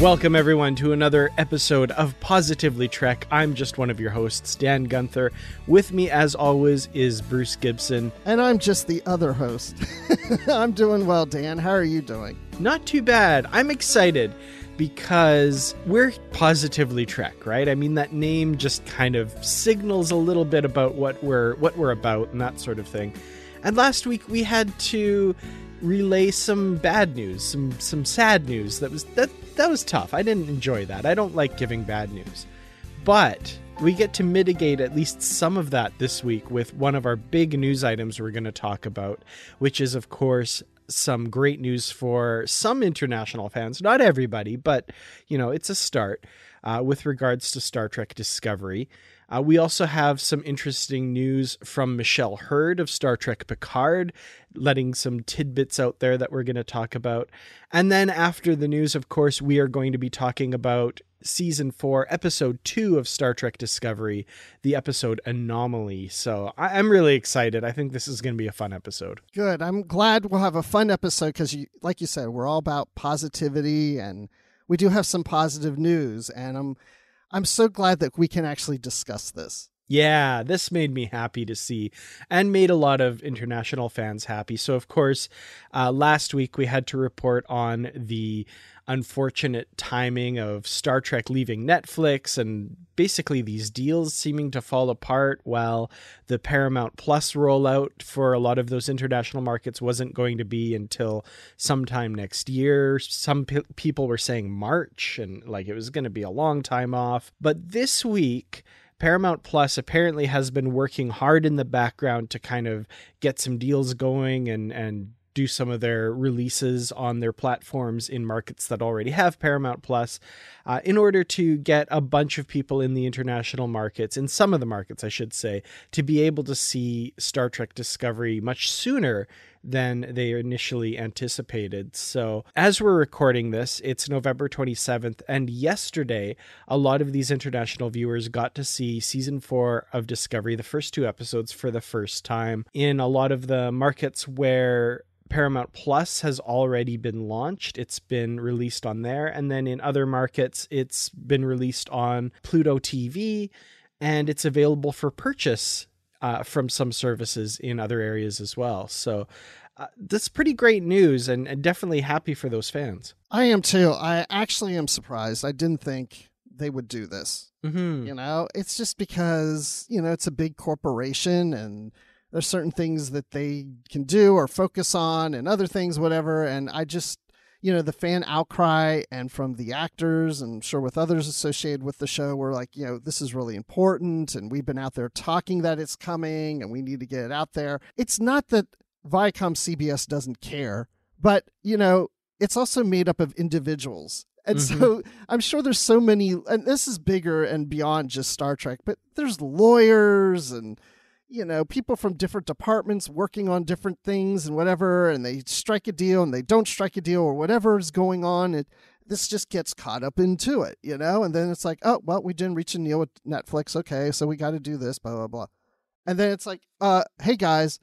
Welcome, everyone, to another episode of Positively Trek. I'm just one of your hosts, Dan Gunther. With me, as always, is Bruce Gibson. And I'm just the other host. I'm doing well, Dan. How are you doing? Not too bad. I'm excited because we're Positively Trek, right? I mean, that name just kind of signals a little bit about what we're what we're about and that sort of thing. And last week we had to relay some bad news, some some sad news. That was that that was tough. I didn't enjoy that. I don't like giving bad news. But we get to mitigate at least some of that this week with one of our big news items we're going to talk about, which is of course some great news for some international fans, not everybody, but you know, it's a start uh, with regards to Star Trek Discovery. Uh, we also have some interesting news from Michelle Hurd of Star Trek Picard, letting some tidbits out there that we're going to talk about. And then after the news, of course, we are going to be talking about season four, episode two of Star Trek Discovery, the episode Anomaly. So I- am really excited. I think this is going to be a fun episode. Good. I'm glad we'll have a fun episode because, you, like you said, we're all about positivity and we do have some positive news. And I'm I'm so glad that we can actually discuss this. Yeah, this made me happy to see and made a lot of international fans happy. So, of course, uh, last week we had to report on the unfortunate timing of Star Trek leaving Netflix and basically these deals seeming to fall apart while the Paramount Plus rollout for a lot of those international markets wasn't going to be until sometime next year. Some p- people were saying March and like it was going to be a long time off. But this week, Paramount Plus apparently has been working hard in the background to kind of get some deals going and and do some of their releases on their platforms in markets that already have Paramount Plus, uh, in order to get a bunch of people in the international markets, in some of the markets, I should say, to be able to see Star Trek Discovery much sooner than they initially anticipated. So, as we're recording this, it's November 27th, and yesterday, a lot of these international viewers got to see season four of Discovery, the first two episodes, for the first time. In a lot of the markets where Paramount Plus has already been launched. It's been released on there. And then in other markets, it's been released on Pluto TV and it's available for purchase uh, from some services in other areas as well. So uh, that's pretty great news and, and definitely happy for those fans. I am too. I actually am surprised. I didn't think they would do this. Mm-hmm. You know, it's just because, you know, it's a big corporation and there's certain things that they can do or focus on and other things whatever. And i just you know the fan outcry and from the actors and I'm sure with others associated with the show were like you know this is really important and we've been out there talking that it's coming and we need to get it out there. It's not that viacom cbs doesn't care but you know it's also made up of individuals. And mm-hmm. so I'm sure there's so many, and this is bigger and beyond just Star Trek, but there's lawyers and you know, people from different departments working on different things and whatever, and they strike a deal and they don't strike a deal or whatever is going on. It this just gets caught up into it, you know, and then it's like, oh well, we didn't reach a deal with Netflix, okay, so we got to do this, blah blah blah, and then it's like, uh, hey guys,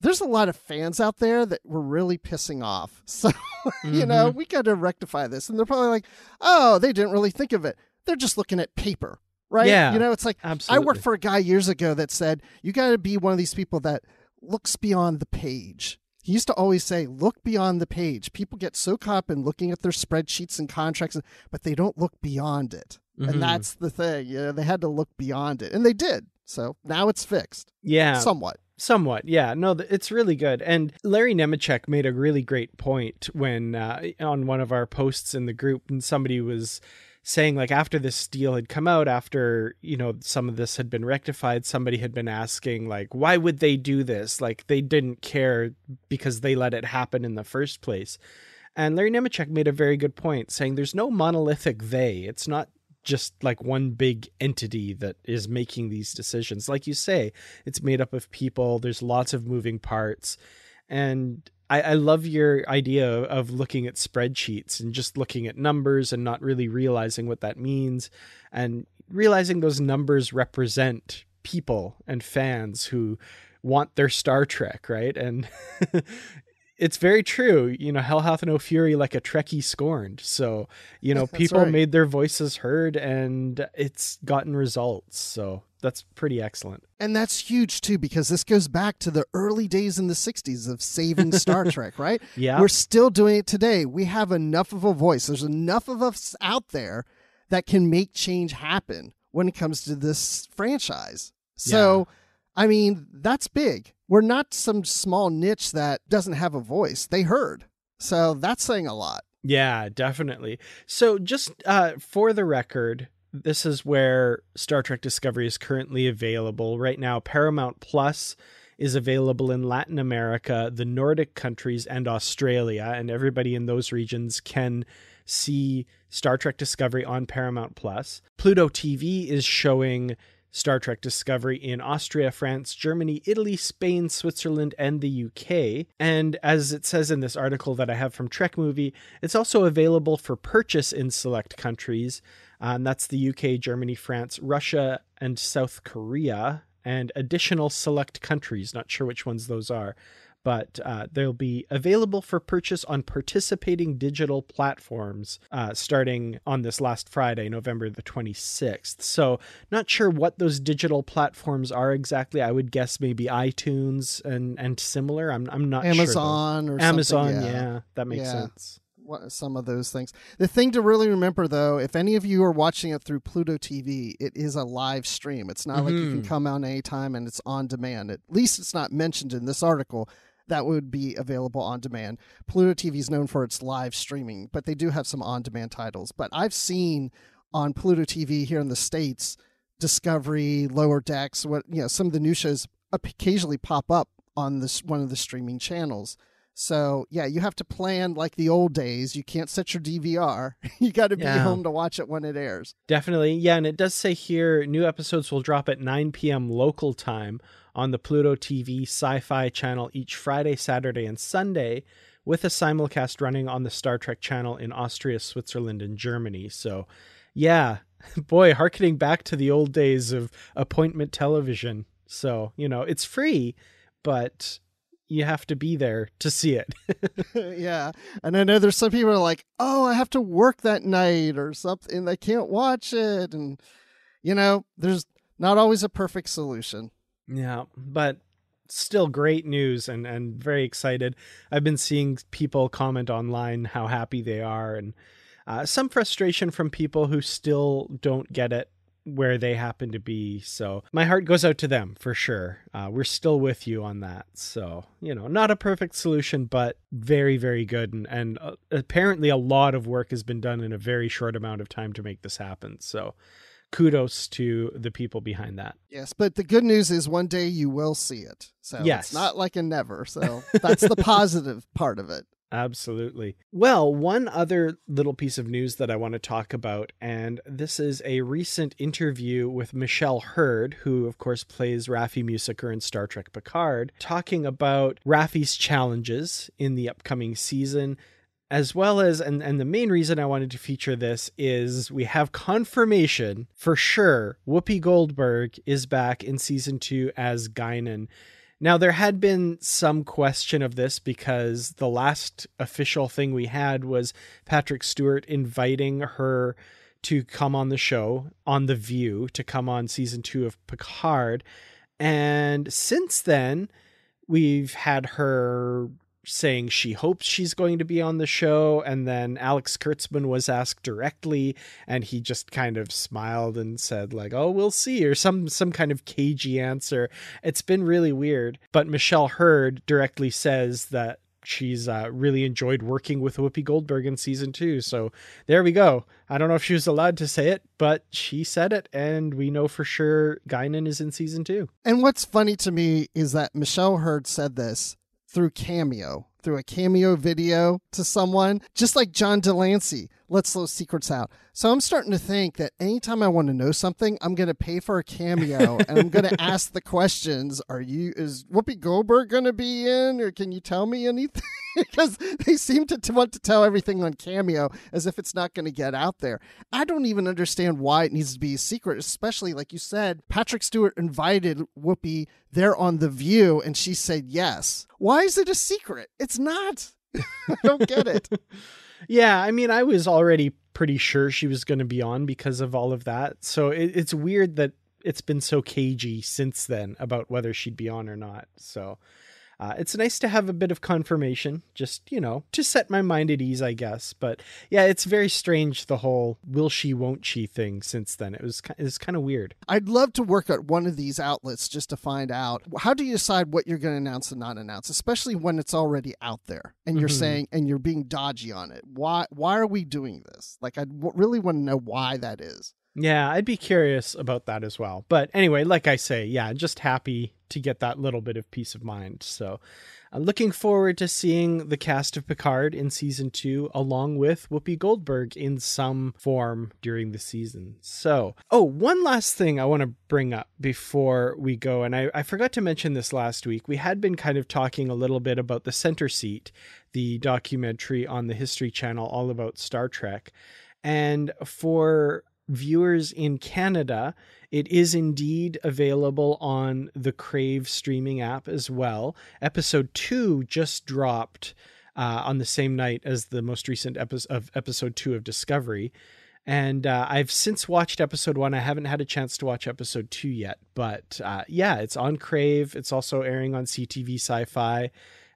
there's a lot of fans out there that we're really pissing off, so mm-hmm. you know, mm-hmm. we got to rectify this, and they're probably like, oh, they didn't really think of it. They're just looking at paper right? Yeah. You know, it's like absolutely. I worked for a guy years ago that said, you got to be one of these people that looks beyond the page. He used to always say, look beyond the page. People get so caught up in looking at their spreadsheets and contracts, but they don't look beyond it. Mm-hmm. And that's the thing. You know, they had to look beyond it. And they did. So now it's fixed. Yeah. Somewhat. Somewhat, yeah. No, it's really good. And Larry Nemecek made a really great point when uh, on one of our posts in the group, and somebody was saying like after this deal had come out after you know some of this had been rectified somebody had been asking like why would they do this? Like they didn't care because they let it happen in the first place. And larry nemecek made a very good point saying there's no monolithic they. It's not just like one big entity that is making these decisions. Like you say it's made up of people. There's lots of moving parts. And I, I love your idea of looking at spreadsheets and just looking at numbers and not really realizing what that means and realizing those numbers represent people and fans who want their Star Trek, right? And it's very true. You know, hell hath no fury like a Trekkie scorned. So, you know, people right. made their voices heard and it's gotten results. So that's pretty excellent. And that's huge too, because this goes back to the early days in the 60s of saving Star Trek, right? Yeah. We're still doing it today. We have enough of a voice. There's enough of us out there that can make change happen when it comes to this franchise. So, yeah. I mean, that's big. We're not some small niche that doesn't have a voice. They heard. So that's saying a lot. Yeah, definitely. So, just uh, for the record, this is where Star Trek Discovery is currently available. Right now, Paramount Plus is available in Latin America, the Nordic countries, and Australia, and everybody in those regions can see Star Trek Discovery on Paramount Plus. Pluto TV is showing Star Trek Discovery in Austria, France, Germany, Italy, Spain, Switzerland, and the UK. And as it says in this article that I have from Trek Movie, it's also available for purchase in select countries. And that's the UK, Germany, France, Russia, and South Korea, and additional select countries. Not sure which ones those are but uh, they'll be available for purchase on participating digital platforms uh, starting on this last Friday, November the 26th. So, not sure what those digital platforms are exactly. I would guess maybe iTunes and, and similar. I'm, I'm not Amazon sure. or Amazon, yeah. yeah, that makes yeah. sense some of those things. The thing to really remember, though, if any of you are watching it through Pluto TV, it is a live stream. It's not mm-hmm. like you can mm-hmm. come out anytime and it's on demand. At least it's not mentioned in this article that would be available on demand. Pluto TV is known for its live streaming, but they do have some on demand titles. But I've seen on Pluto TV here in the States, Discovery, Lower Decks, what you know, some of the new shows occasionally pop up on this one of the streaming channels. So yeah, you have to plan like the old days. You can't set your DVR. you got to be yeah. home to watch it when it airs. Definitely, yeah. And it does say here new episodes will drop at 9 p.m. local time on the Pluto TV Sci-Fi channel each Friday, Saturday, and Sunday, with a simulcast running on the Star Trek channel in Austria, Switzerland, and Germany. So, yeah, boy, harkening back to the old days of appointment television. So you know it's free, but you have to be there to see it. yeah. And I know there's some people are like, oh, I have to work that night or something. They can't watch it. And, you know, there's not always a perfect solution. Yeah. But still great news and, and very excited. I've been seeing people comment online how happy they are and uh, some frustration from people who still don't get it where they happen to be. So my heart goes out to them for sure. Uh, we're still with you on that. So, you know, not a perfect solution, but very, very good. And, and uh, apparently a lot of work has been done in a very short amount of time to make this happen. So kudos to the people behind that. Yes, but the good news is one day you will see it. So yes. it's not like a never. So that's the positive part of it. Absolutely. Well, one other little piece of news that I want to talk about, and this is a recent interview with Michelle Hurd, who, of course, plays Raffi Musiker in Star Trek Picard, talking about Raffi's challenges in the upcoming season. As well as, and, and the main reason I wanted to feature this is we have confirmation for sure Whoopi Goldberg is back in season two as Guinan. Now, there had been some question of this because the last official thing we had was Patrick Stewart inviting her to come on the show on The View, to come on season two of Picard. And since then, we've had her saying she hopes she's going to be on the show. And then Alex Kurtzman was asked directly, and he just kind of smiled and said, like, oh, we'll see, or some some kind of cagey answer. It's been really weird. But Michelle Hurd directly says that she's uh, really enjoyed working with Whoopi Goldberg in season two. So there we go. I don't know if she was allowed to say it, but she said it, and we know for sure Guinan is in season two. And what's funny to me is that Michelle Hurd said this through Cameo, through a Cameo video to someone, just like John de Lancie. Lets those secrets out. So I'm starting to think that anytime I want to know something, I'm going to pay for a cameo and I'm going to ask the questions. Are you, is Whoopi Goldberg going to be in or can you tell me anything? because they seem to, to want to tell everything on Cameo as if it's not going to get out there. I don't even understand why it needs to be a secret, especially like you said, Patrick Stewart invited Whoopi there on The View and she said yes. Why is it a secret? It's not. I don't get it. Yeah, I mean, I was already pretty sure she was going to be on because of all of that. So it, it's weird that it's been so cagey since then about whether she'd be on or not. So uh, it's nice to have a bit of confirmation, just, you know, to set my mind at ease, I guess. But yeah, it's very strange, the whole will she, won't she thing since then. It was, it was kind of weird. I'd love to work at one of these outlets just to find out how do you decide what you're going to announce and not announce, especially when it's already out there and you're mm-hmm. saying, and you're being dodgy on it. Why, why are we doing this? Like, I w- really want to know why that is. Yeah, I'd be curious about that as well. But anyway, like I say, yeah, just happy to get that little bit of peace of mind. So, uh, looking forward to seeing the cast of Picard in season two, along with Whoopi Goldberg in some form during the season. So, oh, one last thing I want to bring up before we go, and I, I forgot to mention this last week. We had been kind of talking a little bit about the Center Seat, the documentary on the History Channel all about Star Trek. And for viewers in Canada, it is indeed available on the Crave streaming app as well. Episode two just dropped uh, on the same night as the most recent episode of episode two of Discovery. And uh, I've since watched episode one. I haven't had a chance to watch episode two yet, but uh, yeah, it's on Crave. It's also airing on CTV Sci Fi.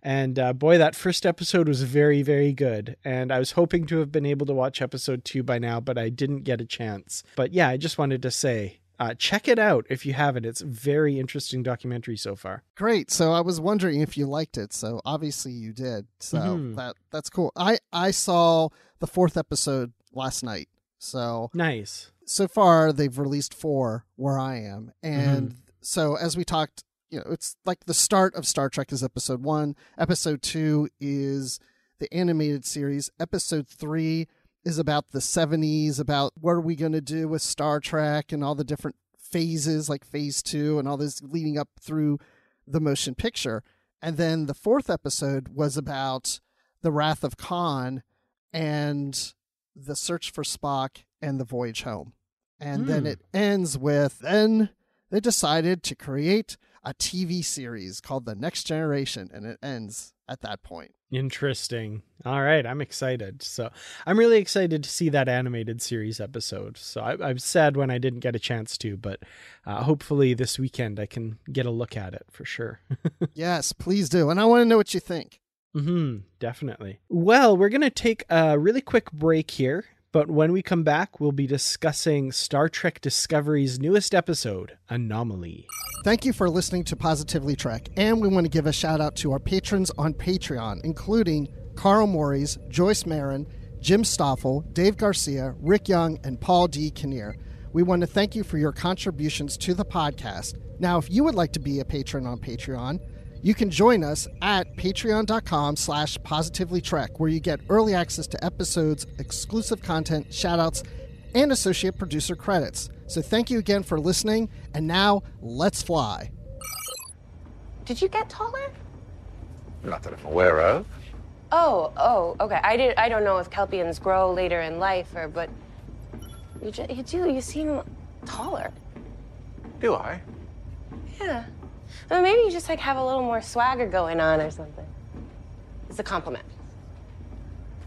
And uh, boy, that first episode was very, very good. And I was hoping to have been able to watch episode two by now, but I didn't get a chance. But yeah, I just wanted to say uh, check it out if you haven't. It's a very interesting documentary so far. Great. So I was wondering if you liked it. So obviously you did. So mm-hmm. that that's cool. I I saw the fourth episode last night. So nice. So far they've released four where I am, and mm-hmm. so as we talked you know, it's like the start of Star Trek is episode one. Episode two is the animated series. Episode three is about the 70s, about what are we going to do with Star Trek and all the different phases, like phase two and all this leading up through the motion picture. And then the fourth episode was about the Wrath of Khan and the search for Spock and the voyage home. And mm. then hmm. it ends with then they decided to create a TV series called The Next Generation, and it ends at that point. Interesting. All right, I'm excited. So I'm really excited to see that animated series episode. So I, am sad when I didn't get a chance to, but uh, hopefully this weekend I can get a look at it for sure. yes, please do, and I want to know what you think. Hmm. Definitely. Well, we're gonna take a really quick break here, but when we come back, we'll be discussing Star Trek Discovery's newest episode, Anomaly. Thank you for listening to Positively Trek, and we want to give a shout out to our patrons on Patreon, including Carl Morris, Joyce Marin, Jim Stoffel, Dave Garcia, Rick Young, and Paul D. Kinnear. We want to thank you for your contributions to the podcast. Now, if you would like to be a patron on Patreon, you can join us at patreon.com slash positivelytrek, where you get early access to episodes, exclusive content, shoutouts, and associate producer credits. So thank you again for listening, and now let's fly. Did you get taller? Not that I'm aware of. Oh, oh, okay. I did. I don't know if Kelpians grow later in life, or but you, you do. You seem taller. Do I? Yeah. Well, maybe you just like have a little more swagger going on or something. It's a compliment.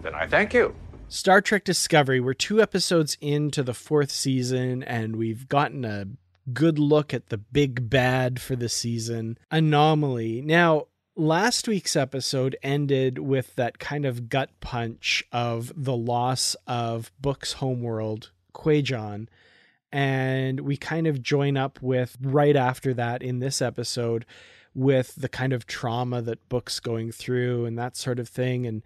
Then I thank you. Star Trek Discovery, we're two episodes into the fourth season, and we've gotten a good look at the big bad for the season Anomaly. Now, last week's episode ended with that kind of gut punch of the loss of Book's homeworld, Kwejian and we kind of join up with right after that in this episode with the kind of trauma that Book's going through and that sort of thing. And,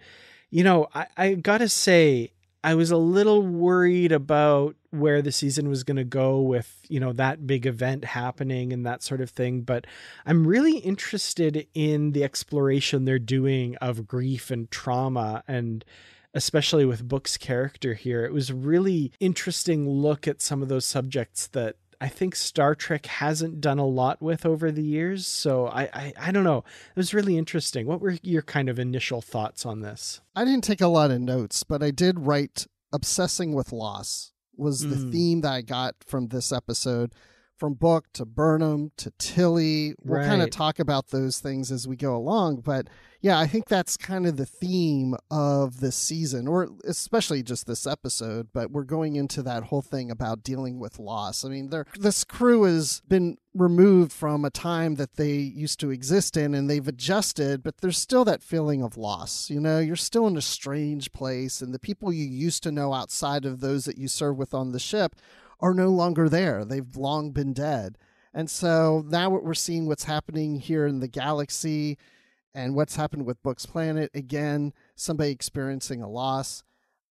you know, I, I gotta say, I was a little worried about where the season was going to go with, you know, that big event happening and that sort of thing. But I'm really interested in the exploration they're doing of grief and trauma and especially with Book's character here. It was really interesting look at some of those subjects that I think Star Trek hasn't done a lot with over the years. So I, I, I don't know. It was really interesting. What were your kind of initial thoughts on this? I didn't take a lot of notes, but I did write obsessing with loss was the Mm. theme that I got from this episode. From Book to Burnham to Tilly. We'll kind of talk about those things as we go along. But yeah, I think that's kind of the theme of this season, or especially just this episode. But we're going into that whole thing about dealing with loss. I mean, this crew has been removed from a time that they used to exist in and they've adjusted, but there's still that feeling of loss. You know, you're still in a strange place, and the people you used to know outside of those that you serve with on the ship are no longer there. They've long been dead. And so now what we're seeing what's happening here in the galaxy and what's happened with Book's Planet again, somebody experiencing a loss.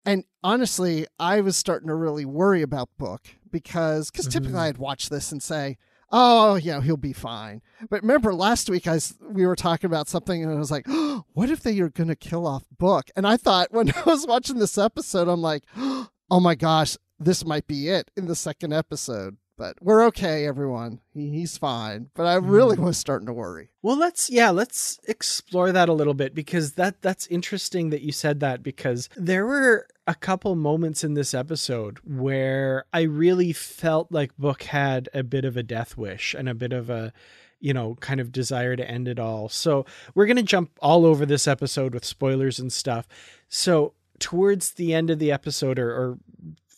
And honestly, I was starting to really worry about Book because because typically mm-hmm. I'd watch this and say, "Oh, you know, he'll be fine." But remember last week I we were talking about something and I was like, oh, "What if they are going to kill off Book?" And I thought when I was watching this episode, I'm like, "Oh my gosh, this might be it in the second episode." But we're okay, everyone. He, he's fine. But I hmm. really was starting to worry. Well, let's yeah, let's explore that a little bit because that that's interesting that you said that because there were a couple moments in this episode where I really felt like Book had a bit of a death wish and a bit of a you know, kind of desire to end it all. So, we're going to jump all over this episode with spoilers and stuff. So, towards the end of the episode or, or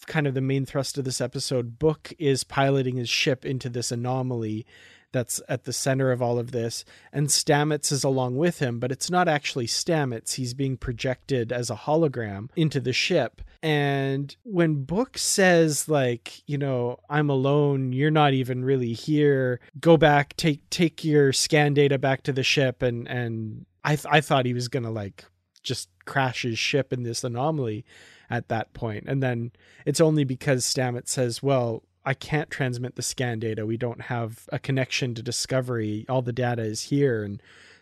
kind of the main thrust of this episode, Book is piloting his ship into this anomaly that's at the center of all of this, and Stamets is along with him, but it's not actually Stamets. He's being projected as a hologram into the ship. And when Book says, like, you know, I'm alone, you're not even really here, go back, take take your scan data back to the ship, and and I th- I thought he was gonna like just crash his ship in this anomaly at that point. And then it's only because Stamets says, well, I can't transmit the scan data. We don't have a connection to Discovery. All the data is here, and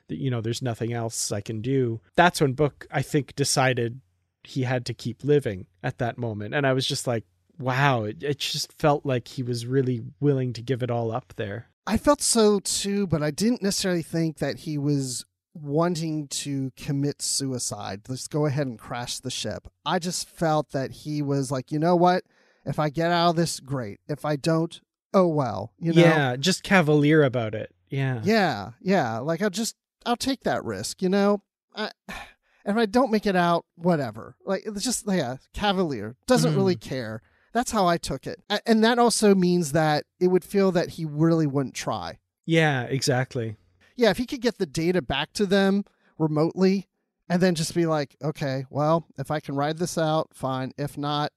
you know, there's nothing else I can do. That's when Book, I think, decided he had to keep living at that moment. And I was just like, wow, it, it just felt like he was really willing to give it all up there. I felt so too, but I didn't necessarily think that he was wanting to commit suicide. Let's go ahead and crash the ship. I just felt that he was like, you know what? If I get out of this, great. If I don't, oh well. You know? yeah, just cavalier about it. Yeah. Yeah, yeah. Like I'll just I'll take that risk, you know. I, and if I don't make it out, whatever. Like it's just yeah, cavalier doesn't really mm. care. That's how I took it, and that also means that it would feel that he really wouldn't try. Yeah, exactly. Yeah, if he could get the data back to them remotely, and then just be like, okay, well, if I can ride this out, fine. If not,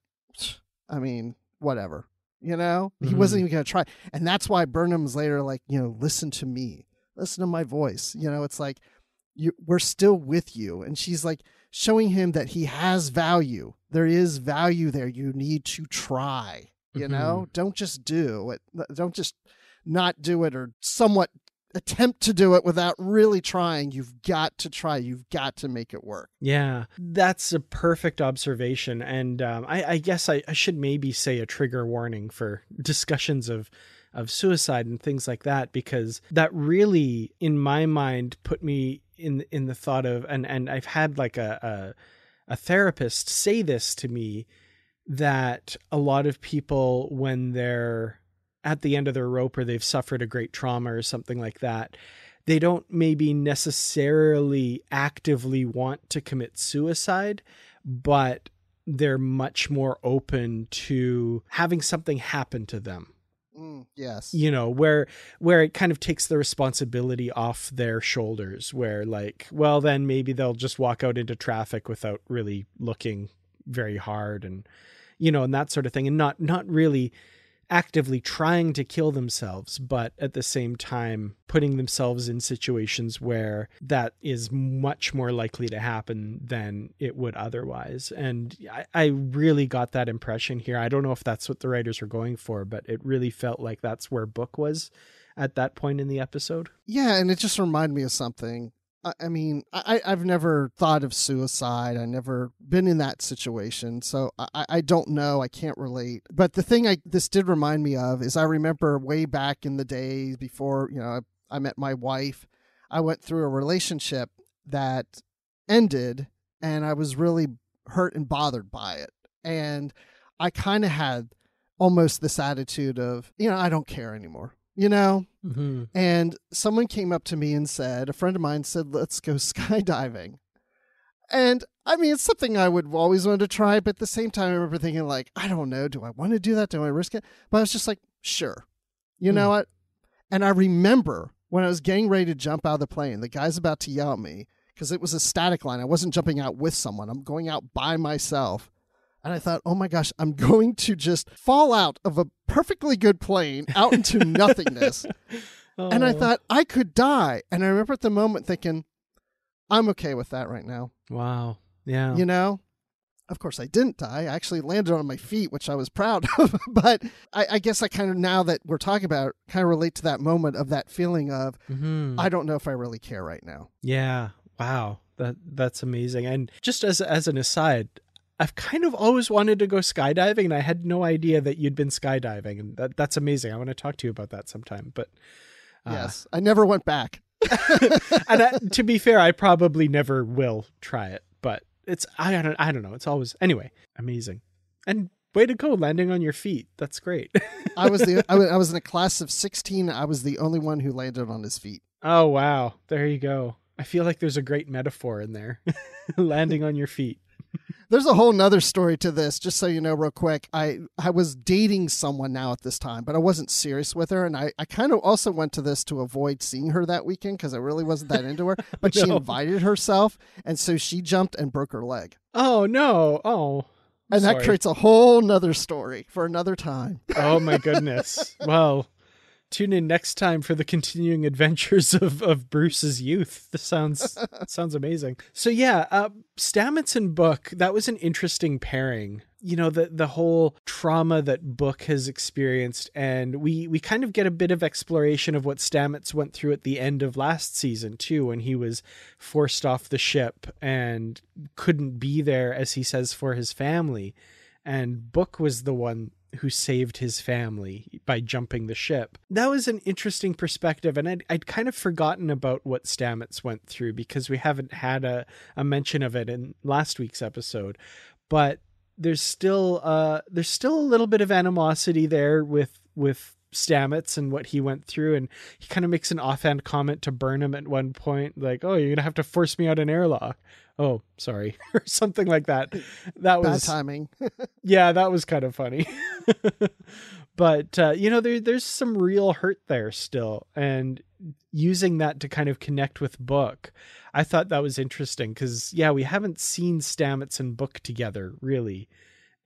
I mean, whatever. You know, he Mhm. wasn't even going to try. And that's why Burnham's later like, you know, listen to me, listen to my voice. You know, it's like, you, we're still with you. And she's like showing him that he has value. There is value there. You need to try, you know, don't just do it. Don't just not do it or somewhat attempt to do it without really trying. You've got to try. You've got to make it work. Yeah, that's a perfect observation. And um, I, I guess I, I should maybe say a trigger warning for discussions of of suicide and things like that, because that really, in my mind, put me in in the thought of and and I've had like a a, a therapist say this to me that a lot of people when they're at the end of their rope or they've suffered a great trauma or something like that they don't maybe necessarily actively want to commit suicide, but they're much more open to having something happen to them. Mm, yes. You know, where where it kind of takes the responsibility off their shoulders, where like, well then maybe they'll just walk out into traffic without really looking very hard and you know, and that sort of thing and not not really actively trying to kill themselves, but at the same time putting themselves in situations where that is much more likely to happen than it would otherwise. And I, I really got that impression here. I don't know if that's what the writers were going for, but it really felt like that's where Book was at that point in the episode. Yeah, and it just reminded me of something. I, mean, I, I've never thought of suicide. I never been in that situation, so I, I don't know. I can't relate. But the thing I this did remind me of is I remember way back in the days before you know I, I met my wife. I went through a relationship that ended, and I was really hurt and bothered by it. And I kind of had almost this attitude of, you know, I don't care anymore you know? Mm-hmm. And someone came up to me and said, a friend of mine said, let's go skydiving. And I mean, it's something I would always want to try, but at the same time, I remember thinking, like, I don't know, do I want to do that? Do I risk it? But I was just like, sure. You mm. know what? And I remember when I was getting ready to jump out of the plane, the guy's about to yell at me because it was a static line. I wasn't jumping out with someone, I'm going out by myself. And I thought, oh my gosh, I'm going to just fall out of a perfectly good plane out into nothingness. oh. And I oh. thought I could die. And I remember at the moment thinking, I'm okay with that right now. Wow. Yeah. You know? Of course, I didn't die. I actually landed on my feet, which I was proud of. but I, I, guess I kind of, now that we're talking about it, kind of relate to that moment of that feeling of, mm-hmm. I don't know if I really care right now. Yeah. Wow. That that's amazing. And just as as an aside, I've kind of always wanted to go skydiving, and I had no idea that you'd been skydiving, and that, that's amazing. I want to talk to you about that sometime. But uh, yes, I never went back. and I, to be fair, I probably never will try it. But it's I don't I don't know. It's always anyway amazing, and way to go landing on your feet. That's great. I was the I was, I was in a class of sixteen. I was the only one who landed on his feet. Oh wow, there you go. I feel like there's a great metaphor in there, landing on your feet. There's a whole nother story to this, just so you know, real quick. I, I was dating someone now at this time, but I wasn't serious with her. And I, I kind of also went to this to avoid seeing her that weekend because I really wasn't that into her. But no. she invited herself. And so she jumped and broke her leg. Oh, no. Oh. and sorry. that creates a whole nother story for another time. Oh, my goodness. well, tune in next time for the continuing adventures of, of Bruce's youth. This sounds sounds amazing. So yeah, uh, Stamets and Book that was an interesting pairing. You know the the whole trauma that Book has experienced, and we we kind of get a bit of exploration of what Stamets went through at the end of last season too, when he was forced off the ship and couldn't be there, as he says, for his family. And Book was the one who saved his family by jumping the ship. That was an interesting perspective, and I'd, I'd kind of forgotten about what Stamets went through because we haven't had a, a mention of it in last week's episode. But there's still uh there's still a little bit of animosity there with with Stamets and what he went through, and he kind of makes an offhand comment to Burnham at one point, like, "Oh, you're gonna have to force me out an airlock." Oh, sorry, or something like that. That was bad timing. yeah, that was kind of funny. but uh, you know, there there's some real hurt there still, and using that to kind of connect with Book, I thought that was interesting because yeah, we haven't seen Stamets and Book together really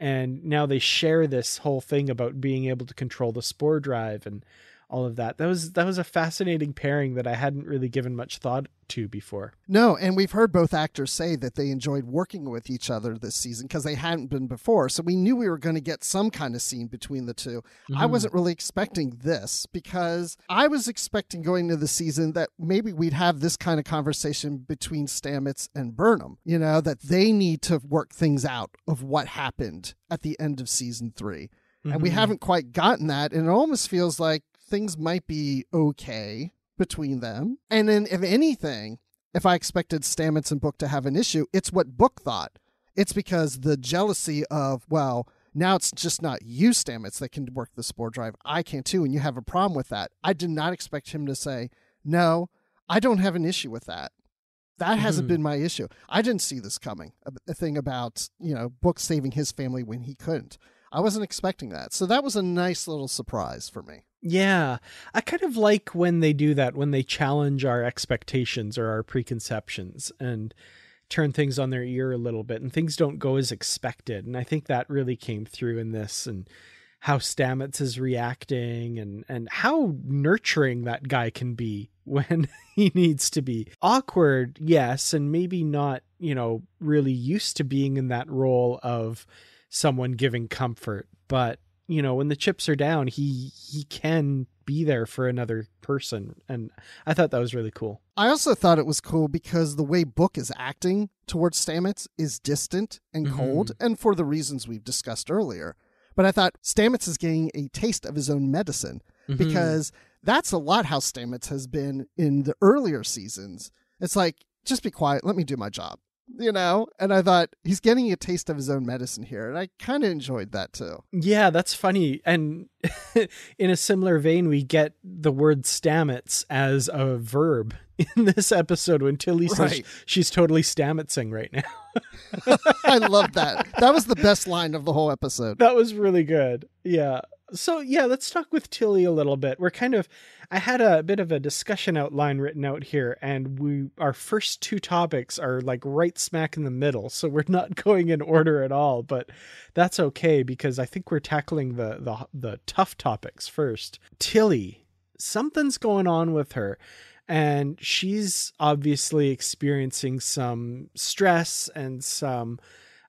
and now they share this whole thing about being able to control the spore drive and all of that. That was that was a fascinating pairing that I hadn't really given much thought to before. No, and we've heard both actors say that they enjoyed working with each other this season because they hadn't been before. So we knew we were going to get some kind of scene between the 2 mm-hmm. I wasn't really expecting this because I was expecting going into the season that maybe we'd have this kind of conversation between Stamets and Burnham, you know, that they need to work things out of what happened at the end of season 3. Mm-hmm. And we mm-hmm. haven't quite gotten that. And it almost feels like things might be okay between them. And then, if anything, if I expected Stamets and Book to have an issue, it's what Book thought. It's because the jealousy of, well, now it's just not you, Stamets, that can work the spore drive. I can too, and you have a problem with that. I did not expect him to say, no, I don't have an issue with that. That hasn't mm-hmm. been my issue. I didn't see this coming. A, a thing about, you know, Book saving his family when he couldn't. I wasn't expecting that. So that was a nice little surprise for me. Yeah. I kind of like when they do that, when they challenge our expectations or our preconceptions and turn things on their ear a little bit and things don't go as expected. And I think that really came through in this and how Stamets is reacting and and how nurturing that guy can be when he needs to be. Awkward, yes, and maybe not, you know, really used to being in that role of someone giving comfort, but you know, when the chips are down, he he can be there for another person and I thought that was really cool. I also thought it was cool because the way Book is acting towards Stamets is distant and cold mm-hmm. and for the reasons we've discussed earlier. But I thought Stamets is getting a taste of his own medicine mm-hmm. because that's a lot how Stamets has been in the earlier seasons. It's like, just be quiet, let me do my job you know and i thought he's getting a taste of his own medicine here and i kind of enjoyed that too. Yeah that's funny and in a similar vein we get the word stamets as a verb in this episode when tilly right. says she's totally stametsing right now. I love that. That was the best line of the whole episode. That was really good. Yeah so yeah, let's talk with Tilly a little bit. We're kind of I had a bit of a discussion outline written out here and we our first two topics are like right smack in the middle. So we're not going in order at all, but that's okay because I think we're tackling the the the tough topics first. Tilly, something's going on with her and she's obviously experiencing some stress and some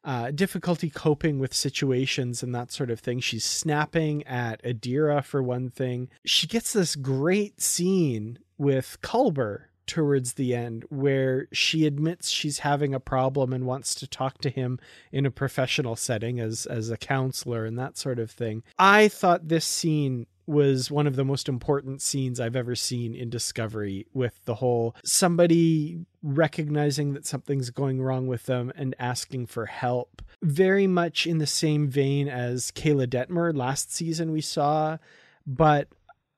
uh, difficulty coping with situations and that sort of thing. She's snapping at Adira for one thing. She gets this great scene with Culber towards the end where she admits she's having a problem and wants to talk to him in a professional setting as as a counselor and that sort of thing. I thought this scene was one of the most important scenes I've ever seen in Discovery with the whole somebody recognizing that something's going wrong with them and asking for help. Very much in the same vein as Keyla Detmer last season we saw, but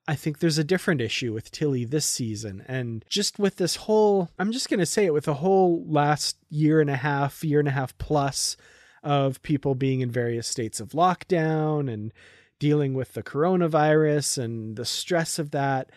I think there's a different issue with Tilly this season. And just with this whole, I'm just going to say it, with the whole last year and a half, year and a half plus of people being in various states of lockdown and dealing with the coronavirus and the stress of that.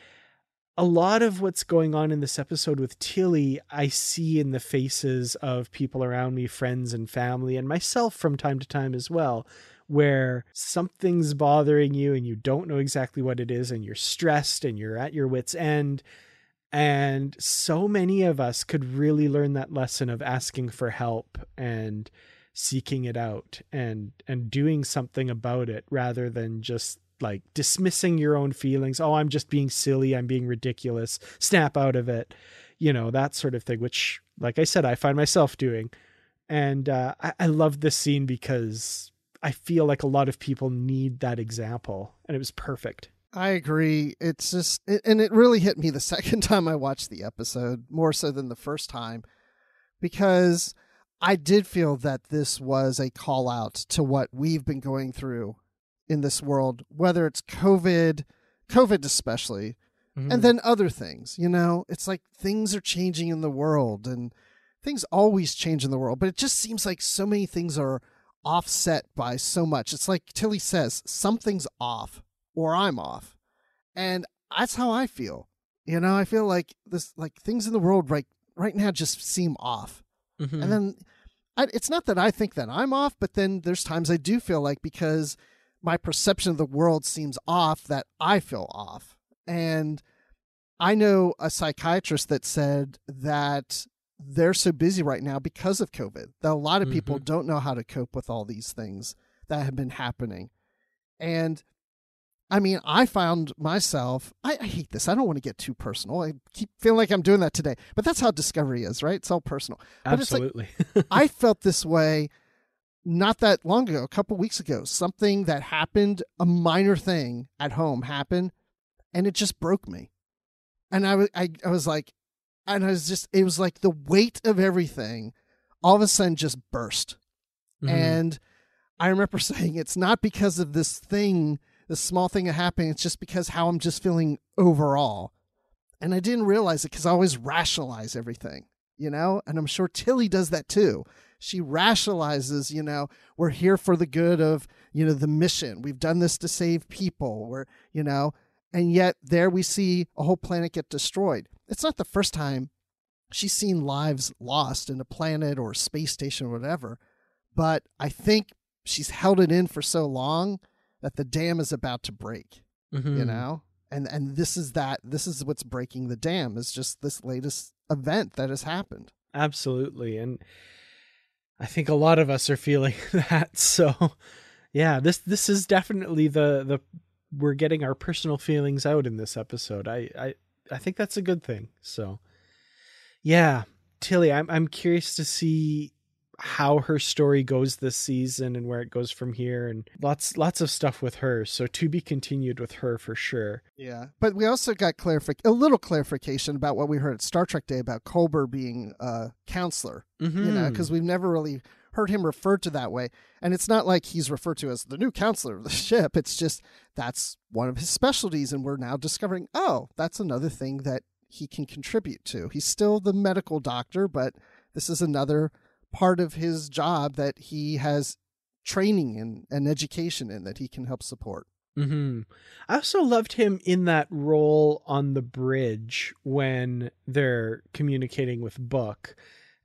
A lot of what's going on in this episode with Tilly, I see in the faces of people around me, friends and family, and myself from time to time as well, where something's bothering you and you don't know exactly what it is, and you're stressed and you're at your wits' end. And so many of us could really learn that lesson of asking for help and seeking it out and and doing something about it rather than just like dismissing your own feelings. Oh i'm just being silly. I'm being ridiculous. Snap out of it. You know that sort of thing which like i said i find myself doing. And uh, I, I love this scene because i feel like a lot of people need that example and it was perfect. I agree. It's just, and it really hit me the second time I watched the episode, more so than the first time, because I did feel that this was a call out to what we've been going through in this world, whether it's COVID, COVID especially, mm-hmm. and then other things. You know, it's like things are changing in the world and things always change in the world, but it just seems like so many things are offset by so much. It's like Tilly says, something's off or I'm off. And that's how I feel. You know, I feel like this like things in the world right right now just seem off. Mm-hmm. And then I, it's not that I think that I'm off, but then there's times I do feel like because my perception of the world seems off that I feel off. And I know a psychiatrist that said that they're so busy right now because of COVID that a lot of people mm-hmm. don't know how to cope with all these things that have been happening. And I mean, I found myself, I, I, hate this. I don't want to get too personal. I keep feeling like I'm doing that today, but that's how discovery is, right? It's all personal. Absolutely. Like, I felt this way not that long ago, a couple weeks ago. Something that happened, a minor thing at home happened, and it just broke me. And I, I, I was like, and I was just, it was like the weight of everything all of a sudden just burst. Mm-hmm. And I remember saying, it's not because of this thing this small thing that happened. It's just because how I'm just feeling overall. And I didn't realize it because I always rationalize everything, you know? And I'm sure Tilly does that too. She rationalizes, you know, we're here for the good of, you know, the mission. We've done this to save people. We're, you know, and yet there we see a whole planet get destroyed. It's not the first time she's seen lives lost in a planet or a space station or whatever. But I think she's held it in for so long that the dam is about to break. Mhm. You know, and and this is that this is what's breaking the dam is just this latest event that has happened. Absolutely. And I think a lot of us are feeling that. So yeah, this this is definitely the the we're getting our personal feelings out in this episode. I I I think that's a good thing. So yeah, Tilly, I'm I'm curious to see how her story goes this season and where it goes from here and lots lots of stuff with her. So to be continued with her for sure. Yeah, but we also got clarific a little clarification about what we heard at Star Trek Day about Culber being a counselor. Mm-hmm. You know, because we've never really heard him referred to that way, and it's not like he's referred to as the new counselor of the ship. It's just that's one of his specialties, and we're now discovering, oh, that's another thing that he can contribute to. He's still the medical doctor, but this is another part of his job that he has training and, and education in that he can help support. hmm I also loved him in that role on the bridge when they're communicating with Book,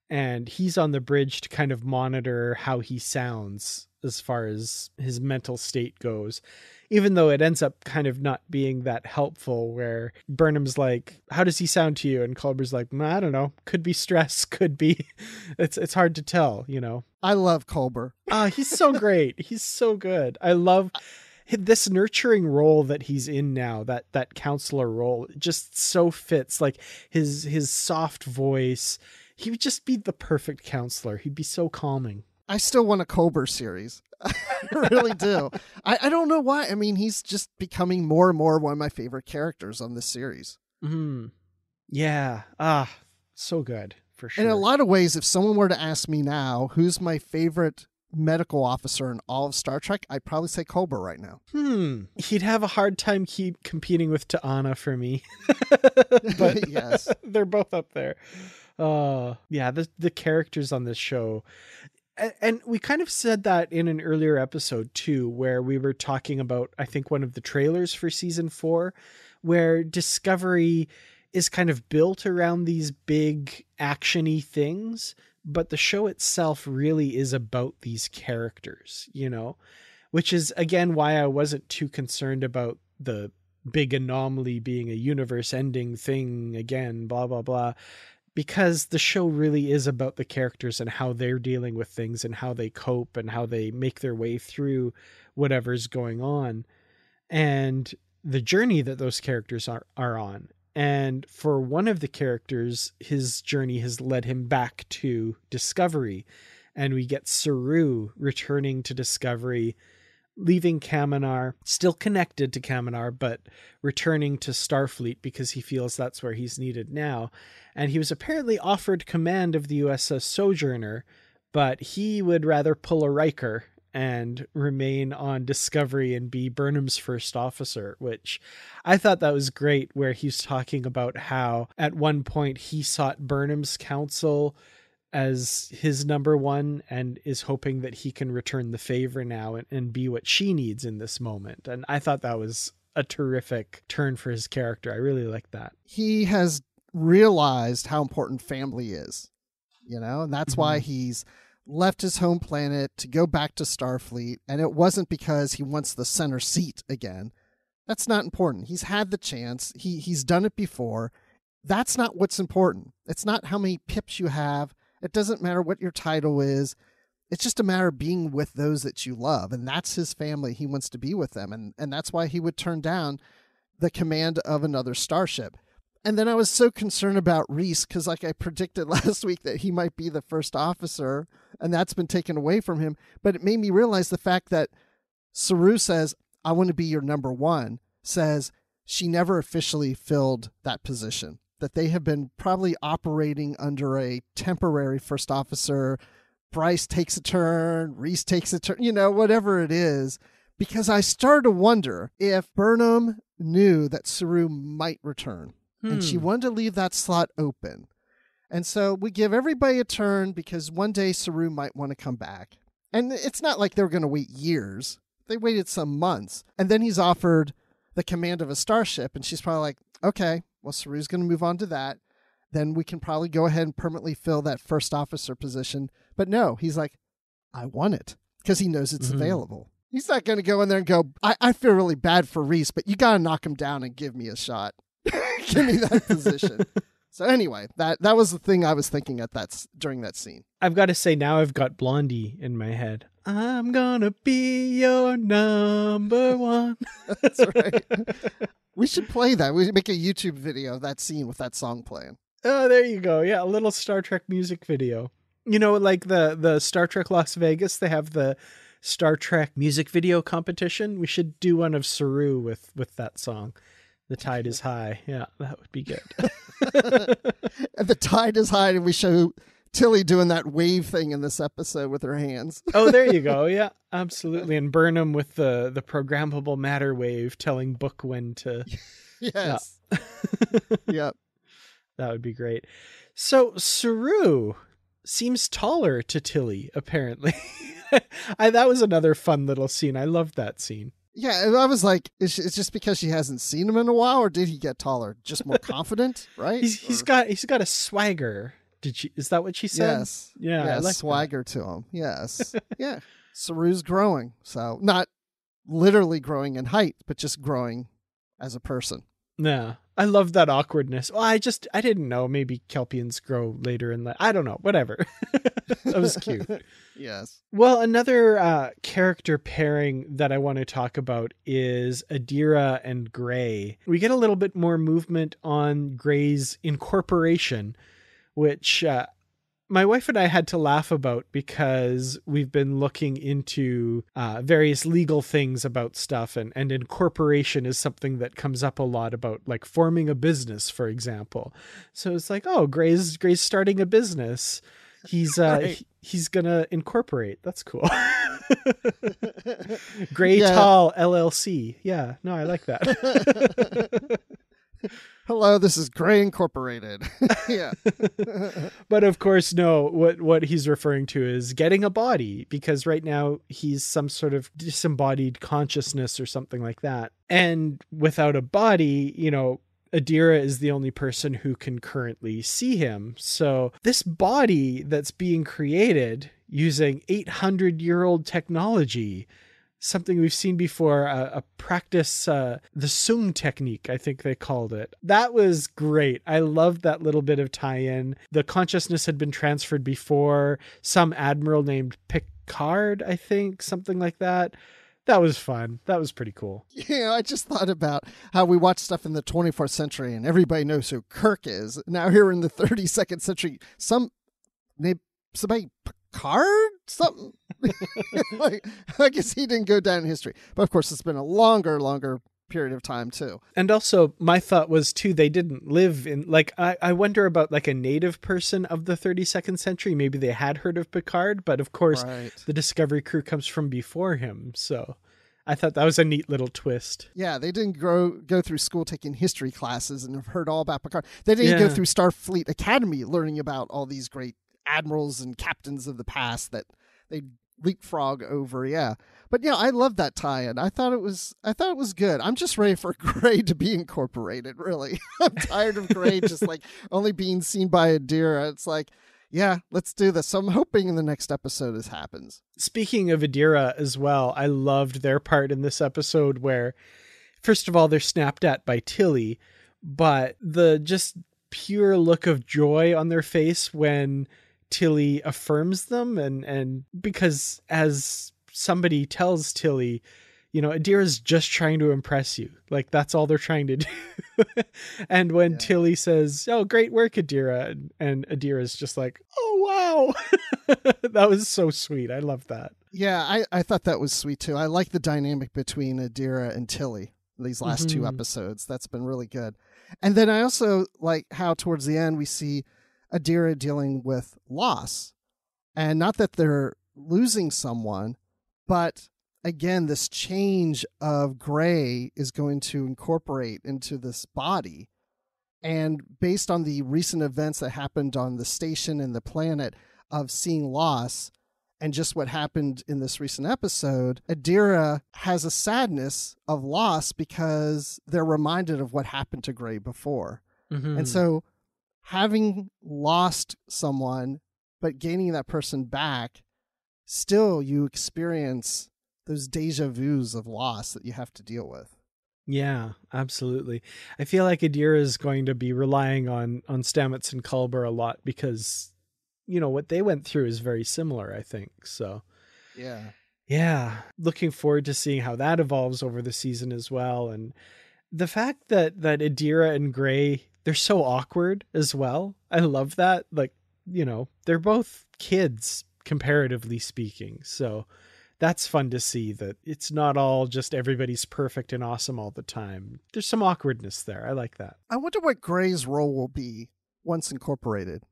and he's on the bridge to kind of monitor how he sounds as far as his mental state goes. Even though it ends up kind of not being that helpful, where Burnham's like, "How does he sound to you?" and Culber's like, "Mm, "I don't know. Could be stress. Could be. It's it's hard to tell. You know." I love Culber. Ah, he's so great. He's so good. I love this nurturing role that he's in now. That that counselor role just so fits. Like his his soft voice. He would just be the perfect counselor. He'd be so calming. I still want a Culber series. I really do. I, I don't know why. I mean, he's just becoming more and more one of my favorite characters on this series. Hmm. Yeah. Ah, so good for sure. In a lot of ways, if someone were to ask me now, who's my favorite medical officer in all of Star Trek, I'd probably say Culber right now. Hmm. He'd have a hard time keep competing with T'Ana for me. but yes. they're both up there. Uh yeah, the the characters on this show and, we kind of said that in an earlier episode too where we were talking about I think one of the trailers for season 4 where Discovery is kind of built around these big actiony things, but the show itself really is about these characters, you know, which is again why I wasn't too concerned about the big anomaly being a universe ending thing again, blah, blah, blah. Because the show really is about the characters and how they're dealing with things and how they cope and how they make their way through whatever's going on and the journey that those characters are, are on. And for one of the characters, his journey has led him back to Discovery. And we get Saru returning to Discovery, leaving Kaminar, still connected to Kaminar, but returning to Starfleet because he feels that's where he's needed now. And he was apparently offered command of the USS Sojourner, but he would rather pull a Riker and remain on Discovery and be Burnham's first officer, which I thought that was great. Where he's talking about how at one point he sought Burnham's counsel as his number one and is hoping that he can return the favor now and, and be what she needs in this moment. And I thought that was a terrific turn for his character. I really like that. He has realized how important family is, you know, and that's why mm-hmm. he's left his home planet to go back to Starfleet. And it wasn't because he wants the center seat again. That's not important. He's had the chance. He he's done it before. That's not what's important. It's not how many pips you have. It doesn't matter what your title is. It's just a matter of being with those that you love, and that's his family. He wants to be with them, and and that's why he would turn down the command of another starship. And then I was so concerned about Reese because, like I predicted last week, that he might be the first officer, and that's been taken away from him. But it made me realize the fact that Saru says, I want to be your number one, says she never officially filled that position. That they have been probably operating under a temporary first officer. Bryce takes a turn, Reese takes a turn, you know, whatever it is. Because I started to wonder if Burnham knew that Saru might return and she Hmm. wanted to leave that slot open. And so we give everybody a turn because one day Saru might want to come back. And it's not like they were going to wait years. They waited some months. And then he's offered the command of a starship. And she's probably like, okay, well, Saru's going to move on to that. Then we can probably go ahead and permanently fill that first officer position. But no, he's like, I want it because he knows it's Mhm. available. He's not going to go in there and go, I, I feel really bad for Reese, but you got to knock him down and give me a shot. give me that position. So anyway, that that was the thing I was thinking at that s- during that scene. I've got to say now I've got Blondie in my head. I'm gonna be your number one. That's right. we should play that. We should make a YouTube video of that scene with that song playing. Oh, there you go. Yeah, a little Star Trek music video. You know, like the the Star Trek Las Vegas, they have the Star Trek music video competition. We should do one of Saru with with that song. The tide is high. Yeah, that would be good. The tide is high, and we show Tilly doing that wave thing in this episode with her hands. oh, there you go. Yeah, absolutely. And Burnham with the the programmable matter wave telling Book when to. yes. yep. That would be great. So Saru seems taller to Tilly, apparently. I, that was another fun little scene. I loved that scene. Yeah, I was like, is it's just because she hasn't seen him in a while, or did he get taller? Just more confident, right? He's he's got he's got a swagger. Did she? Is that what she said? yes, Yeah, yeah, like that. swagger to him. Yes, yeah. Saru's growing, so not literally growing in height, but just growing as a person. Yeah, I love that awkwardness. Well, I just I didn't know. Maybe Kelpians grow later in life. I don't know. Whatever. that was cute. Yes. Well, another uh, character pairing that I want to talk about is Adira and Gray. We get a little bit more movement on Gray's incorporation, which uh, my wife and I had to laugh about because we've been looking into uh, various legal things about stuff, and, and incorporation is something that comes up a lot about like forming a business, for example. So it's like, oh, Gray's Gray's starting a business. He's uh Right. he- he's gonna incorporate. That's cool. Gray Yeah. Tal LLC. Yeah, no, I like that. Hello, this is Gray Incorporated. yeah. but of course, no. What what he's referring to is getting a body because right now he's some sort of disembodied consciousness or something like that. And without a body, you know, Adira is the only person who can currently see him. So this body that's being created using 800 year old technology something we've seen before a, a practice uh, the Soong technique i think they called it. That was great. I loved that little bit of tie-in. The consciousness had been transferred before. Some admiral named picard i think something like that. That was fun. That was pretty cool. Yeah, I just thought about how we watch stuff in the 24th century and everybody knows who Kirk is. Now here in the 32nd century, some somebody Picard something. like, I guess he didn't go down in history, but of course it's been a longer, longer period of time too. and also my thought was too they didn't live in like I, I wonder about like a native person of the 32nd century maybe they had heard of picard but of course Right. the discovery crew comes from before him so i thought that was a neat little twist Yeah, they didn't grow go through school taking history classes and have heard all about Picard. They didn't go through Starfleet Academy learning about all these great admirals and captains of the past that they leapfrog over. Yeah, but yeah, I love that tie-in. I thought it was I thought it was good. I'm just ready for Gray to be incorporated. Really, I'm tired of Gray just like only being seen by Adira. It's like. Yeah, let's do this. So I'm hoping in the next episode this happens. speaking of adira as well i loved their part in this episode where first of all they're snapped at by tilly but the just pure look of joy on their face when tilly affirms them and and because as somebody tells tilly you know adira's just trying to impress you like that's all they're trying to do and when Yeah. tilly says oh great work adira and, and adira's just like oh wow that was so sweet i love that Yeah, I, I thought that was sweet too. I like the dynamic between Adira and Tilly these last two Mhm. episodes. That's been really good. And then I also like how towards the end we see Adira dealing with loss. And not that they're losing someone, but again, this change of gray is going to incorporate into this body. And based on the recent events that happened on the station and the planet of seeing loss, and just what happened in this recent episode, Adira has a sadness of loss because they're reminded of what happened to Gray before. Mm-hmm. And so having lost someone but gaining that person back, still you experience those deja vus of loss that you have to deal with. Yeah, absolutely. I feel like Adira is going to be relying on on Stamets and Culber a lot because you know what they went through is very similar, I think. So Yeah. yeah, looking forward to seeing how that evolves over the season as well and the fact that that Adira and Gray they're so awkward as well. I love that. Like, you know, they're both kids comparatively speaking. So that's fun to see that it's not all just everybody's perfect and awesome all the time. There's some awkwardness there. I like that. I wonder what Gray's role will be once incorporated.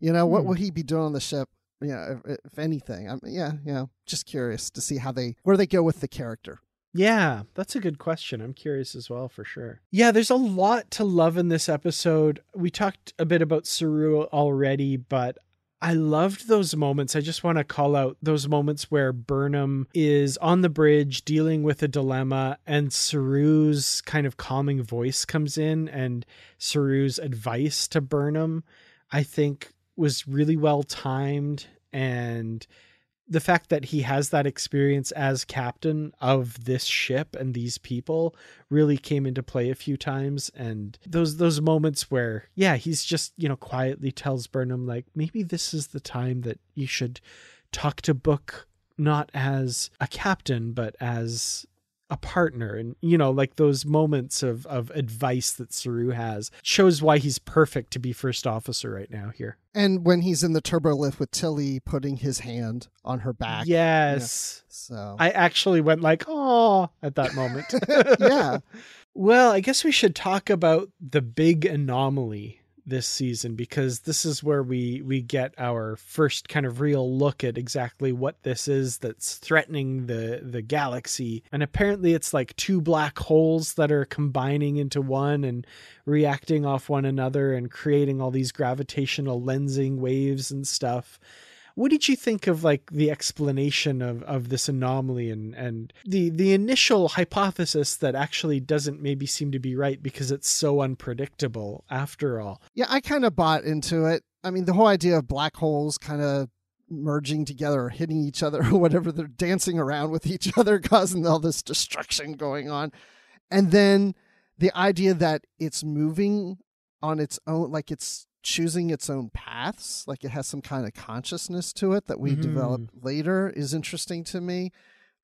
You know, what Hmm. will he be doing on the ship? Yeah, if, if anything. I'm, yeah, yeah. Just curious to see how they where they go with the character. Yeah, that's a good question. I'm curious as well, for sure. Yeah, there's a lot to love in this episode. We talked a bit about Saru already, but I loved those moments. I just want to call out those moments where Burnham is on the bridge dealing with a dilemma, and Saru's kind of calming voice comes in, and Saru's advice to Burnham, I think, was really well timed. And the fact that he has that experience as captain of this ship and these people really came into play a few times. And those those moments where yeah he's just you know quietly tells burnham like maybe this is the time that you should talk to book not as a captain but as a partner and you know like those moments of of advice that Saru has shows why he's perfect to be first officer right now here And when he's in the turbo lift with Tilly putting his hand on her back. yes So I actually went like, oh, at that moment. Yeah. Well, I guess we should talk about the big anomaly this season because this is where we we get our first kind of real look at exactly what this is that's threatening the the galaxy. And apparently it's like two black holes that are combining into one and reacting off one another and creating all these gravitational lensing waves and stuff what did you think of like the explanation of, of this anomaly and, and the the initial hypothesis that actually doesn't maybe seem to be right because it's so unpredictable after all Yeah, I kind of bought into it. I mean, the whole idea of black holes kind of merging together or hitting each other or whatever, they're dancing around with each other, causing all this destruction going on. And then the idea that it's moving on its own, like it's choosing its own paths, like it has some kind of consciousness to it that we Mhm. develop later is interesting to me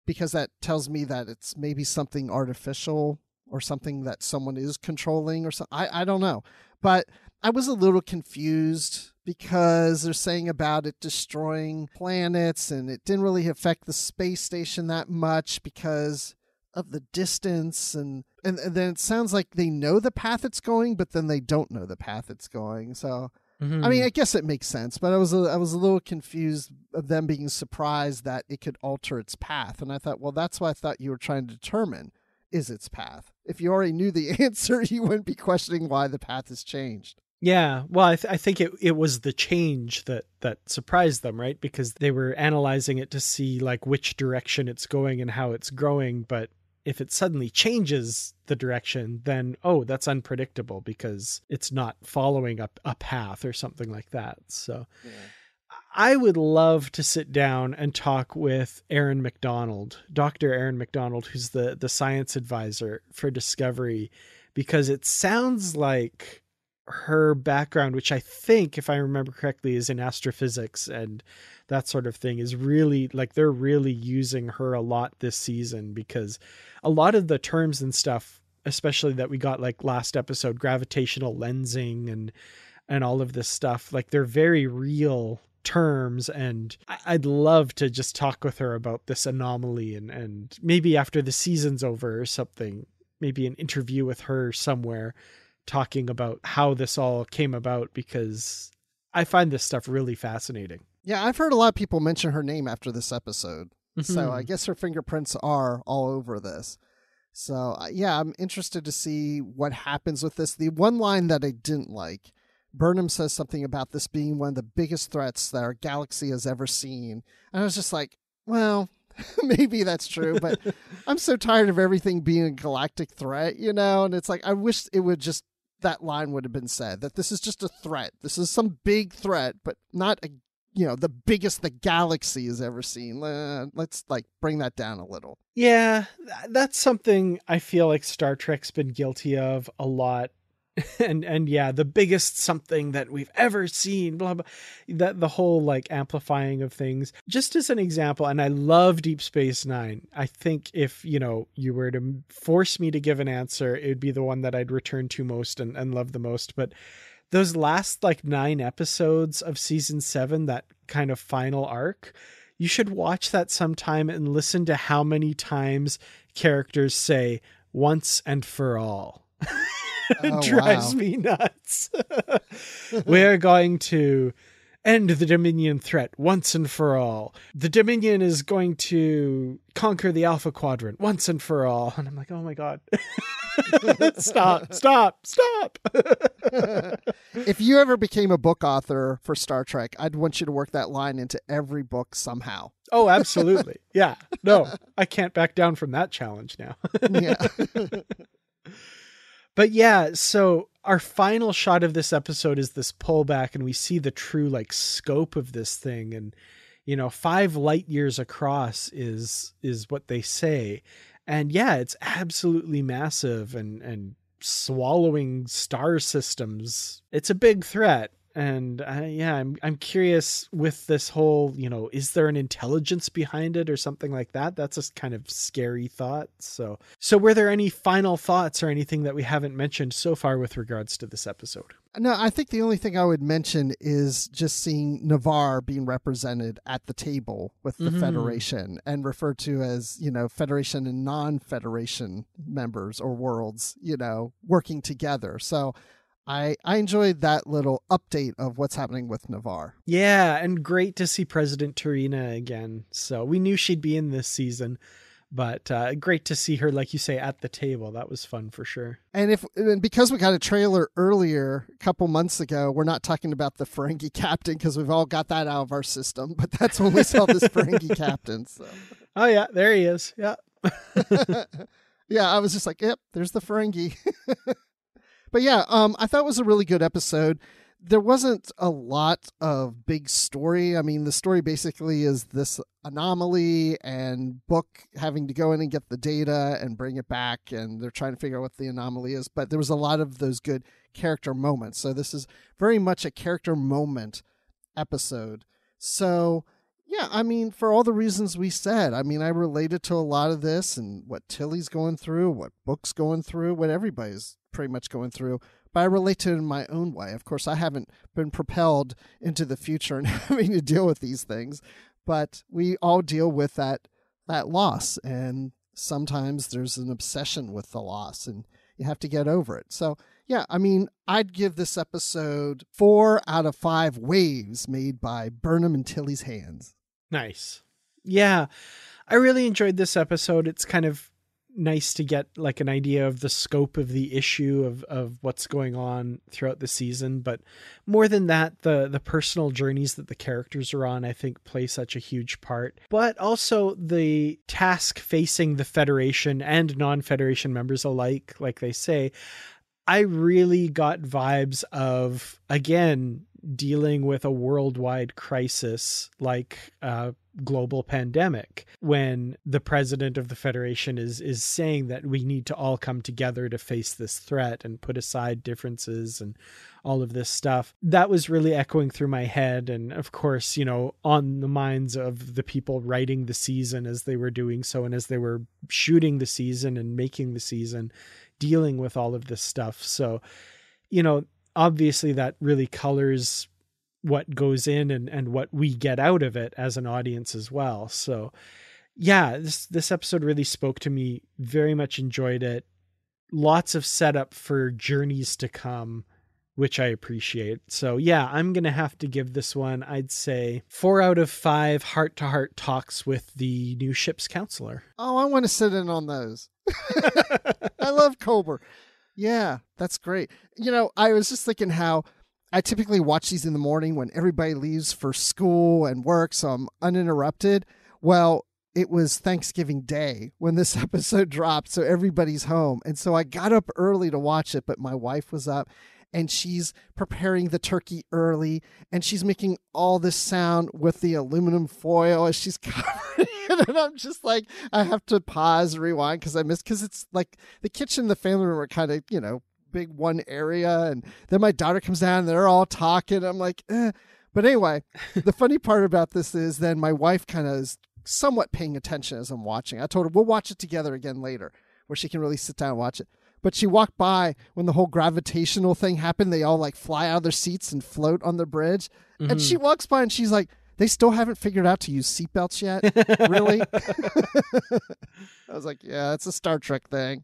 because that tells me that it's maybe something artificial or something that someone is controlling or something. I, I don't know. But I was a little confused because they're saying about it destroying planets and it didn't really affect the space station that much because of the distance and, and and then it sounds like they know the path it's going but then they don't know the path it's going so I mean, mm-hmm. I guess it makes sense, but I was a, I was a little confused of them being surprised that it could alter its path, and I thought, well, that's what I thought you were trying to determine is its path. If you already knew the answer, you wouldn't be questioning why the path has changed. Yeah, well, I, th- I think it it was the change that that surprised them, right? Because they were analyzing it to see like which direction it's going and how it's growing, but if it suddenly changes the direction, then oh, that's unpredictable because it's not following a, a path or something like that. So I would love to sit down and talk with Erin Macdonald, Dr. Erin Macdonald, who's the the science advisor for Discovery, because it sounds like her background, which I think, if I remember correctly, is in astrophysics and that sort of thing, is really like they're really using her a lot this season because a lot of the terms and stuff, especially that we got like last episode, gravitational lensing and and all of this stuff, like they're very real terms and I'd love to just talk with her about this anomaly and and maybe after the season's over or something maybe an interview with her somewhere talking about how this all came about because I find this stuff really fascinating. Yeah, I've heard a lot of people mention her name after this episode, so Mhm. I guess her fingerprints are all over this. So uh, yeah, I'm interested to see what happens with this. The one line that I didn't like, Burnham says something about this being one of the biggest threats that our galaxy has ever seen, and I was just like, well. Maybe that's true, but I'm so tired of everything being a galactic threat, you know? And it's like, I wish it would just, that line would have been said that this is just a threat. This is some big threat, but not a you know the biggest the galaxy has ever seen. Let's like bring that down a little. Yeah, that's something I feel like Star Trek's been guilty of a lot. and and yeah, the biggest something that we've ever seen, blah blah. That the whole like amplifying of things. Just as an example, and I love Deep Space Nine. I think if you know you were to force me to give an answer, it would be the one that I'd return to most and, and love the most. But those last like nine episodes of season seven, that kind of final arc, you should watch that sometime and listen to how many times characters say once and for all. it Oh, drives wow. me nuts. We're going to end the Dominion threat once and for all. The Dominion is going to conquer the Alpha Quadrant once and for all. And I'm like, oh my God. stop, stop, stop. if you ever became a book author for Star Trek, I'd want you to work that line into every book somehow. oh, absolutely. Yeah. No, I can't back down from that challenge now. Yeah. But yeah, so our final shot of this episode is this pullback, and we see the true like scope of this thing, and you know, five light years across is is what they say, and yeah, it's absolutely massive and and swallowing star systems. It's a big threat. And uh, yeah, I'm I'm curious with this whole, you know, is there an intelligence behind it or something like that? That's a kind of scary thought. So, so were there any final thoughts or anything that we haven't mentioned so far with regards to this episode? No, I think the only thing I would mention is just seeing Ni'Var being represented at the table with the Mhm. Federation and referred to as, you know, Federation and non Federation members or worlds, you know, working together. So I, I enjoyed that little update of what's happening with Ni'Var. Yeah, and great to see President T'Rina again. So we knew she'd be in this season, but uh, great to see her, like you say, at the table. That was fun for sure. And if and because we got a trailer earlier, a couple months ago, we're not talking about the Ferengi captain because we've all got that out of our system. But that's when we saw this Ferengi captain. So Oh yeah, there he is. Yeah. yeah, I was just like, yep, there's the Ferengi. But yeah, um, I thought it was a really good episode. There wasn't a lot of big story. I mean, the story basically is this anomaly and Book having to go in and get the data and bring it back, and they're trying to figure out what the anomaly is. But there was a lot of those good character moments. So this is very much a character moment episode. So yeah, I mean, for all the reasons we said, I mean, I related to a lot of this and what Tilly's going through, what Book's going through, what everybody's pretty much going through. But I relate to it in my own way. Of course, I haven't been propelled into the future and having to deal with these things, but we all deal with that that loss, and sometimes there's an obsession with the loss, and you have to get over it. So yeah, I mean, I'd give this episode four out of five waves made by Burnham and Tilly's hands. Nice. Yeah. I really enjoyed this episode. It's kind of nice to get like an idea of the scope of the issue of of what's going on throughout the season, but more than that, the the personal journeys that the characters are on I think play such a huge part. But also the task facing the Federation and non-Federation members alike, like they say, I really got vibes of again dealing with a worldwide crisis like a global pandemic when the president of the federation is is saying that we need to all come together to face this threat and put aside differences and all of this stuff. That was really echoing through my head. And of course you know on the minds of the people writing the season as they were doing so and as they were shooting the season and making the season dealing with all of this stuff. So you know obviously that really colors what goes in and, and what we get out of it as an audience as well. So yeah, this this episode really spoke to me. Very much enjoyed it. Lots of setup for journeys to come, which I appreciate. So yeah, I'm gonna have to give this one, I'd say four out of five heart to heart talks with the new ship's counselor. Oh, I want to sit in on those. I love Culber. Yeah, that's great. You know, I was just thinking how I typically watch these in the morning when everybody leaves for school and work, so I'm uninterrupted. Well, it was Thanksgiving Day when this episode dropped, so everybody's home. And so I got up early to watch it, but my wife was up. And she's preparing the turkey early and she's making all this sound with the aluminum foil as she's covering it. And I'm just like, I have to pause, rewind because I missed because it's like the kitchen the family room are kind of, you know, big one area. And then my daughter comes down and they're all talking. I'm like, eh. But anyway, the funny part about this is then my wife kind of is somewhat paying attention as I'm watching. I told her we'll watch it together again later where she can really sit down and watch it. But she walked by when the whole gravitational thing happened. They all like fly out of their seats and float on the bridge. Mm-hmm. And she walks by and she's like, they still haven't figured out to use seatbelts yet? really? I was like, yeah, it's a Star Trek thing.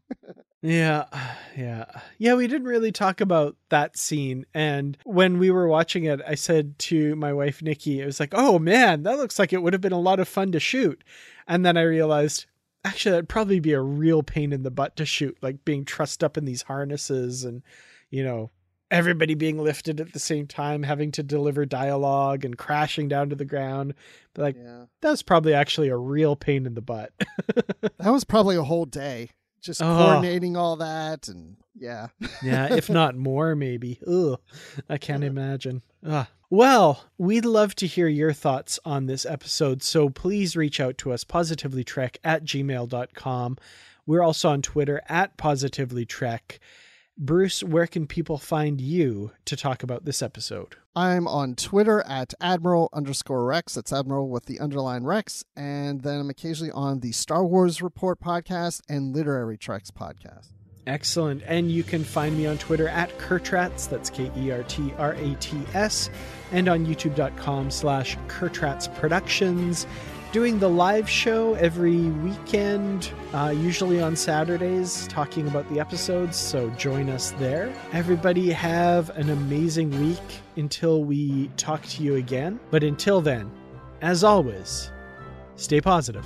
yeah, yeah. Yeah, we didn't really talk about that scene. And when we were watching it, I said to my wife, Nikki, it was like, oh man, that looks like it would have been a lot of fun to shoot. And then I realized, actually, that'd probably be a real pain in the butt to shoot, like being trussed up in these harnesses and, you know, everybody being lifted at the same time, having to deliver dialogue and crashing down to the ground. But like yeah. that was probably actually a real pain in the butt. that was probably a whole day. Just oh. coordinating all that and yeah. yeah, if not more, maybe. Ugh. I can't imagine. Ugh. Well, we'd love to hear your thoughts on this episode, so please reach out to us positivelytrek at gmail.com. We're also on Twitter at positivelytrek. Bruce, where can people find you to talk about this episode? I'm on Twitter at Admiral underscore Rex. That's Admiral with the underline Rex. And then I'm occasionally on the Star Wars Report podcast and Literary Treks podcast. Excellent. And you can find me on Twitter at Kertrats, that's K E R T R A T S, and on youtube.com slash Kertrats Productions doing the live show every weekend, uh, usually on Saturdays, talking about the episodes. So join us there. Everybody have an amazing week until we talk to you again. But until then, as always, stay positive.